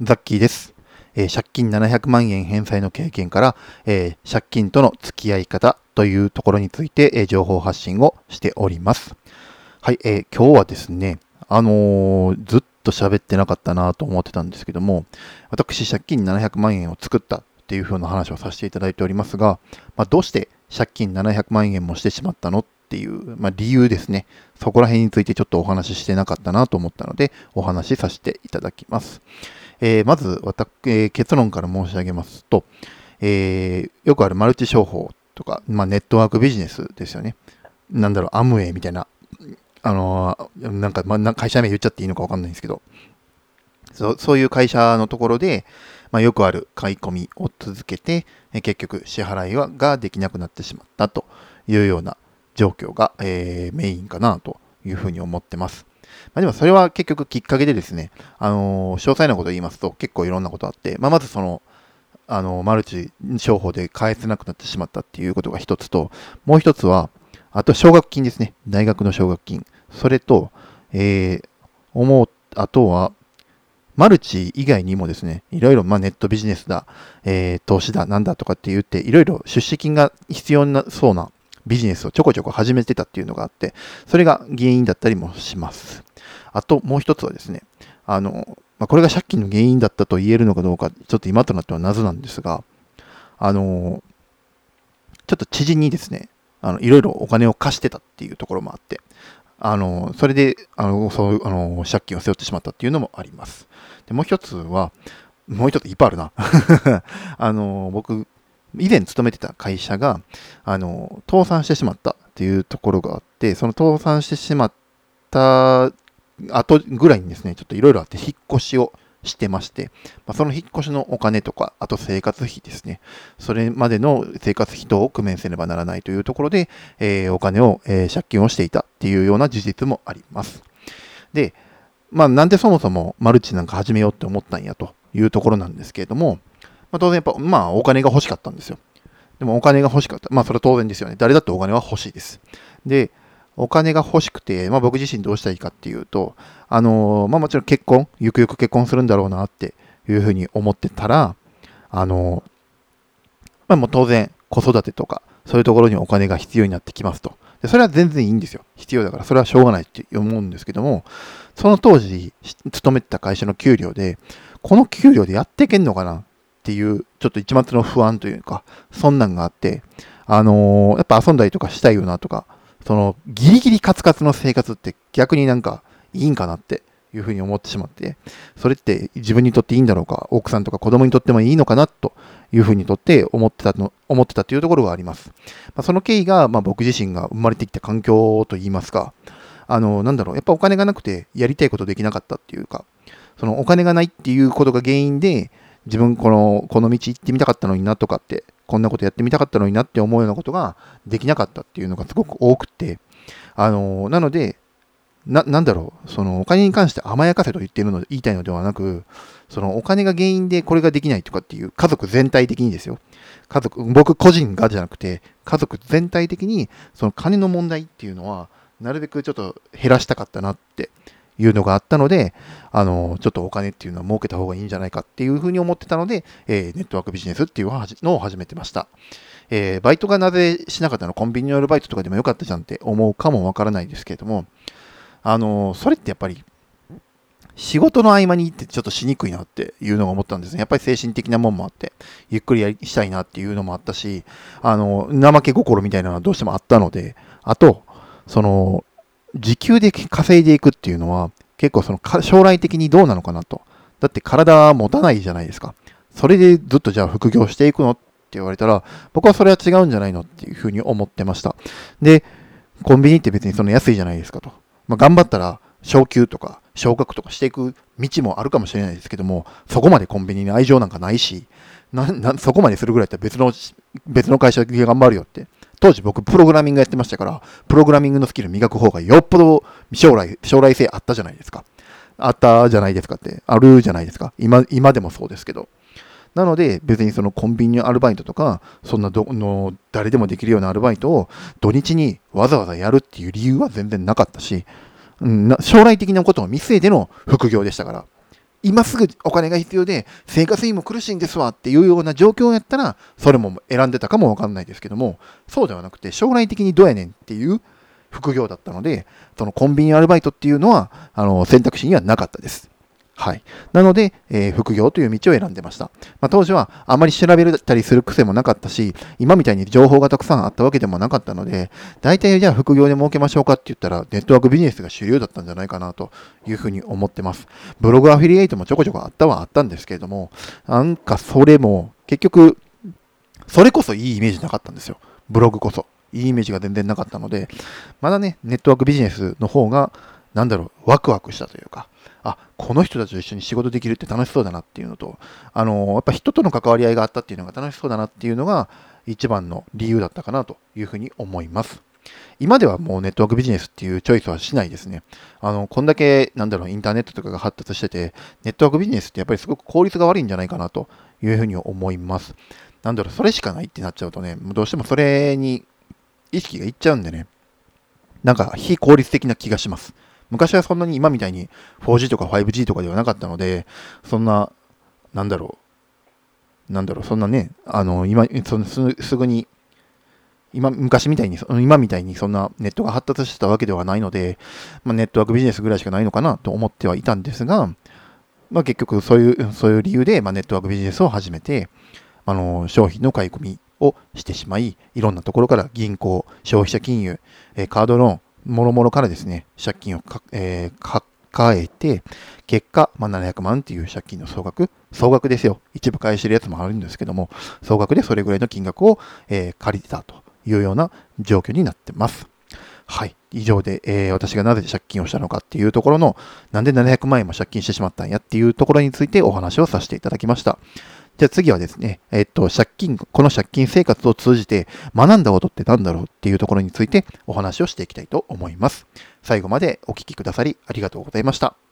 ザッキーです。えー、借金700万円返済の経験から、えー、借金との付き合い方というところについて、えー、情報発信をしております。はい、え今日はですね、あのずっと喋ってなかったなと思ってたんですけども、私、借金700万円を作ったっていう風な話をさせていただいておりますが、まあ、どうして借金700万円もしてしまったのっていう、まあ、理由ですね。そこら辺についてちょっとお話ししてなかったなと思ったので、お話しさせていただきます。えー、まず、私、えー、結論から申し上げますと、えー、よくあるマルチ商法とか、まあ、ネットワークビジネスですよね。なんだろう、アムウェイみたいな、あのー、なんか、まあ、会社名言っちゃっていいのかわかんないんですけど、そうそういう会社のところで、まあ、よくある買い込みを続けて、え結局支払いはができなくなってしまったというような状況が、えー、メインかなというふうに思ってます。まあ、でもそれは結局きっかけでですね、あのー、詳細なことを言いますと結構いろんなことあって、まあ、まずその、あのー、マルチ商法で返せなくなってしまったっていうことが一つと、もう一つは、あと奨学金ですね。大学の奨学金。それと、えー、思う、あとは、マルチ以外にもですね、いろいろ、まあ、ネットビジネスだ、えー、投資だ、なんだとかって言って、いろいろ出資金が必要なそうなビジネスをちょこちょこ始めてたっていうのがあって、それが原因だったりもします。あともう一つはですね、あの、まあ、これが借金の原因だったと言えるのかどうか、ちょっと今となっては謎なんですが、あの、ちょっと知人にですね、あのいろいろお金を貸してたっていうところもあって、あの、それで、あの、そうあの借金を背負ってしまったっていうのもあります。でもう一つは、もう一ついっぱいあるな。あの、僕、以前勤めてた会社が、あの、倒産してしまったっていうところがあって、その倒産してしまった後ぐらいにですね、ちょっといろいろあって引っ越しをしてまして、まあ、その引っ越しのお金とか、あと生活費ですね。それまでの生活費等を工面せねばならないというところで、えー、お金を、えー、借金をしていたっていうような事実もあります。で、まあなんでそもそもマルチなんか始めようって思ったんやというところなんですけれども、まあ、当然やっぱ、まあお金が欲しかったんですよ。でもお金が欲しかった。まあそれは当然ですよね。誰だってお金は欲しいです。で、お金が欲しくて、まあ僕自身どうしたらいいかっていうと、あのー、まあもちろん結婚、ゆくゆく結婚するんだろうなっていうふうに思ってたら、あのー、まあもう当然子育てとか、そういうところにお金が必要になってきますと。でそれは全然いいんですよ。必要だから、それはしょうがないって思うんですけども、その当時、勤めてた会社の給料で、この給料でやっていけんのかなっていう、ちょっと一末の不安というか、そんなんがあって、あのー、やっぱ遊んだりとかしたいよなとか、その、ギリギリカツカツの生活って逆になんかいいんかなっていうふうに思ってしまって、それって自分にとっていいんだろうか、奥さんとか子供にとってもいいのかなというふうにとって思ってたの、思ってたというところがあります。まあ、その経緯が、まあ、僕自身が生まれてきた環境といいますか、あの、なんだろう、やっぱお金がなくてやりたいことできなかったっていうか、そのお金がないっていうことが原因で、自分この、この道行ってみたかったのになとかって、こんなことやってみたかったのになって思うようなことができなかったっていうのがすごく多くて、あの、なので、な、なんだろう、そのお金に関して甘やかせと言っているので、言いたいのではなく、そのお金が原因でこれができないとかっていう家族全体的にですよ。家族、僕個人がじゃなくて、家族全体的にその金の問題っていうのは、なるべくちょっと減らしたかったなっていうのがあったので、あの、ちょっとお金っていうのは儲けた方がいいんじゃないかっていうふうに思ってたので、えー、ネットワークビジネスっていうのを始めてました。えー、バイトがなぜしなかったの？コンビニのアルバイトとかでもよかったじゃんって思うかもわからないですけれども、あの、それってやっぱり、仕事の合間に行ってちょっとしにくいなっていうのが思ったんですね。やっぱり精神的なもんもあって、ゆっくりやりしたいなっていうのもあったし、あの、怠け心みたいなのはどうしてもあったので、あと、その、時給で稼いでいくっていうのは、結構その将来的にどうなのかなと。だって体は持たないじゃないですか。それでずっとじゃあ副業していくのって言われたら、僕はそれは違うんじゃないのっていうふうに思ってました。で、コンビニって別にその安いじゃないですかと。まあ、頑張ったら、昇給とか昇格とかしていく道もあるかもしれないですけども、そこまでコンビニに愛情なんかないし、ななそこまでするぐらいだったら別の、別の会社で頑張るよって当時僕プログラミングやってましたから、プログラミングのスキル磨く方がよっぽど将来、将来性あったじゃないですか。あったじゃないですかって、あるじゃないですか。今、今でもそうですけど。なので、別にそのコンビニのアルバイトとか、そんなどの誰でもできるようなアルバイトを土日にわざわざやるっていう理由は全然なかったし、うん、将来的なことを見据えての副業でしたから。今すぐお金が必要で生活費も苦しいんですわっていうような状況やったら、それも選んでたかもわかんないですけども、そうではなくて、将来的にどうやねんっていう副業だったので、そのコンビニアルバイトっていうのは、あの、選択肢にはなかったです。はい。なので、えー、副業という道を選んでました。まあ、当時はあまり調べたりする癖もなかったし、今みたいに情報がたくさんあったわけでもなかったので、大体じゃあ副業で儲けましょうかって言ったら、ネットワークビジネスが主流だったんじゃないかなというふうに思ってます。ブログアフィリエイトもちょこちょこあったはあったんですけれども、なんかそれも結局、それこそいいイメージなかったんですよ。ブログこそ。いいイメージが全然なかったので、まだね、ネットワークビジネスの方が、なんだろう、ワクワクしたというか、あ、この人たちと一緒に仕事できるって楽しそうだなっていうのと、あのやっぱ人との関わり合いがあったっていうのが楽しそうだなっていうのが一番の理由だったかなというふうに思います。今ではもうネットワークビジネスっていうチョイスはしないですね。あの、こんだけ、なんだろう、インターネットとかが発達してて、ネットワークビジネスってやっぱりすごく効率が悪いんじゃないかなというふうに思います。なんだろう、それしかないってなっちゃうとね、どうしてもそれに意識がいっちゃうんでね、なんか非効率的な気がします。昔はそんなに今みたいに 4G とか 5G とかではなかったので、そんな、なんだろう、なんだろう、そんなね、あの、今、そのすぐに、今、昔みたいに、今みたいにそんなネットが発達してたわけではないので、まあ、ネットワークビジネスぐらいしかないのかなと思ってはいたんですが、まあ、結局そういう、そういう理由で、まあ、ネットワークビジネスを始めて、あの、商品の買い込みをしてしまい、いろんなところから銀行、消費者金融、えカードローン、もろもろからですね、借金をか、えー、抱えて、結果、まあ、700万っていう借金の総額、総額ですよ。一部返してるやつもあるんですけども、総額でそれぐらいの金額を、えー、借りてたというような状況になってます。はい。以上で、えー、私がなぜ借金をしたのかっていうところの、なんで700万円も借金してしまったんやっていうところについてお話をさせていただきました。じゃあ次はですね、えっと、借金、この借金生活を通じて学んだことって何だろうっていうところについてお話をしていきたいと思います。最後までお聞きくださりありがとうございました。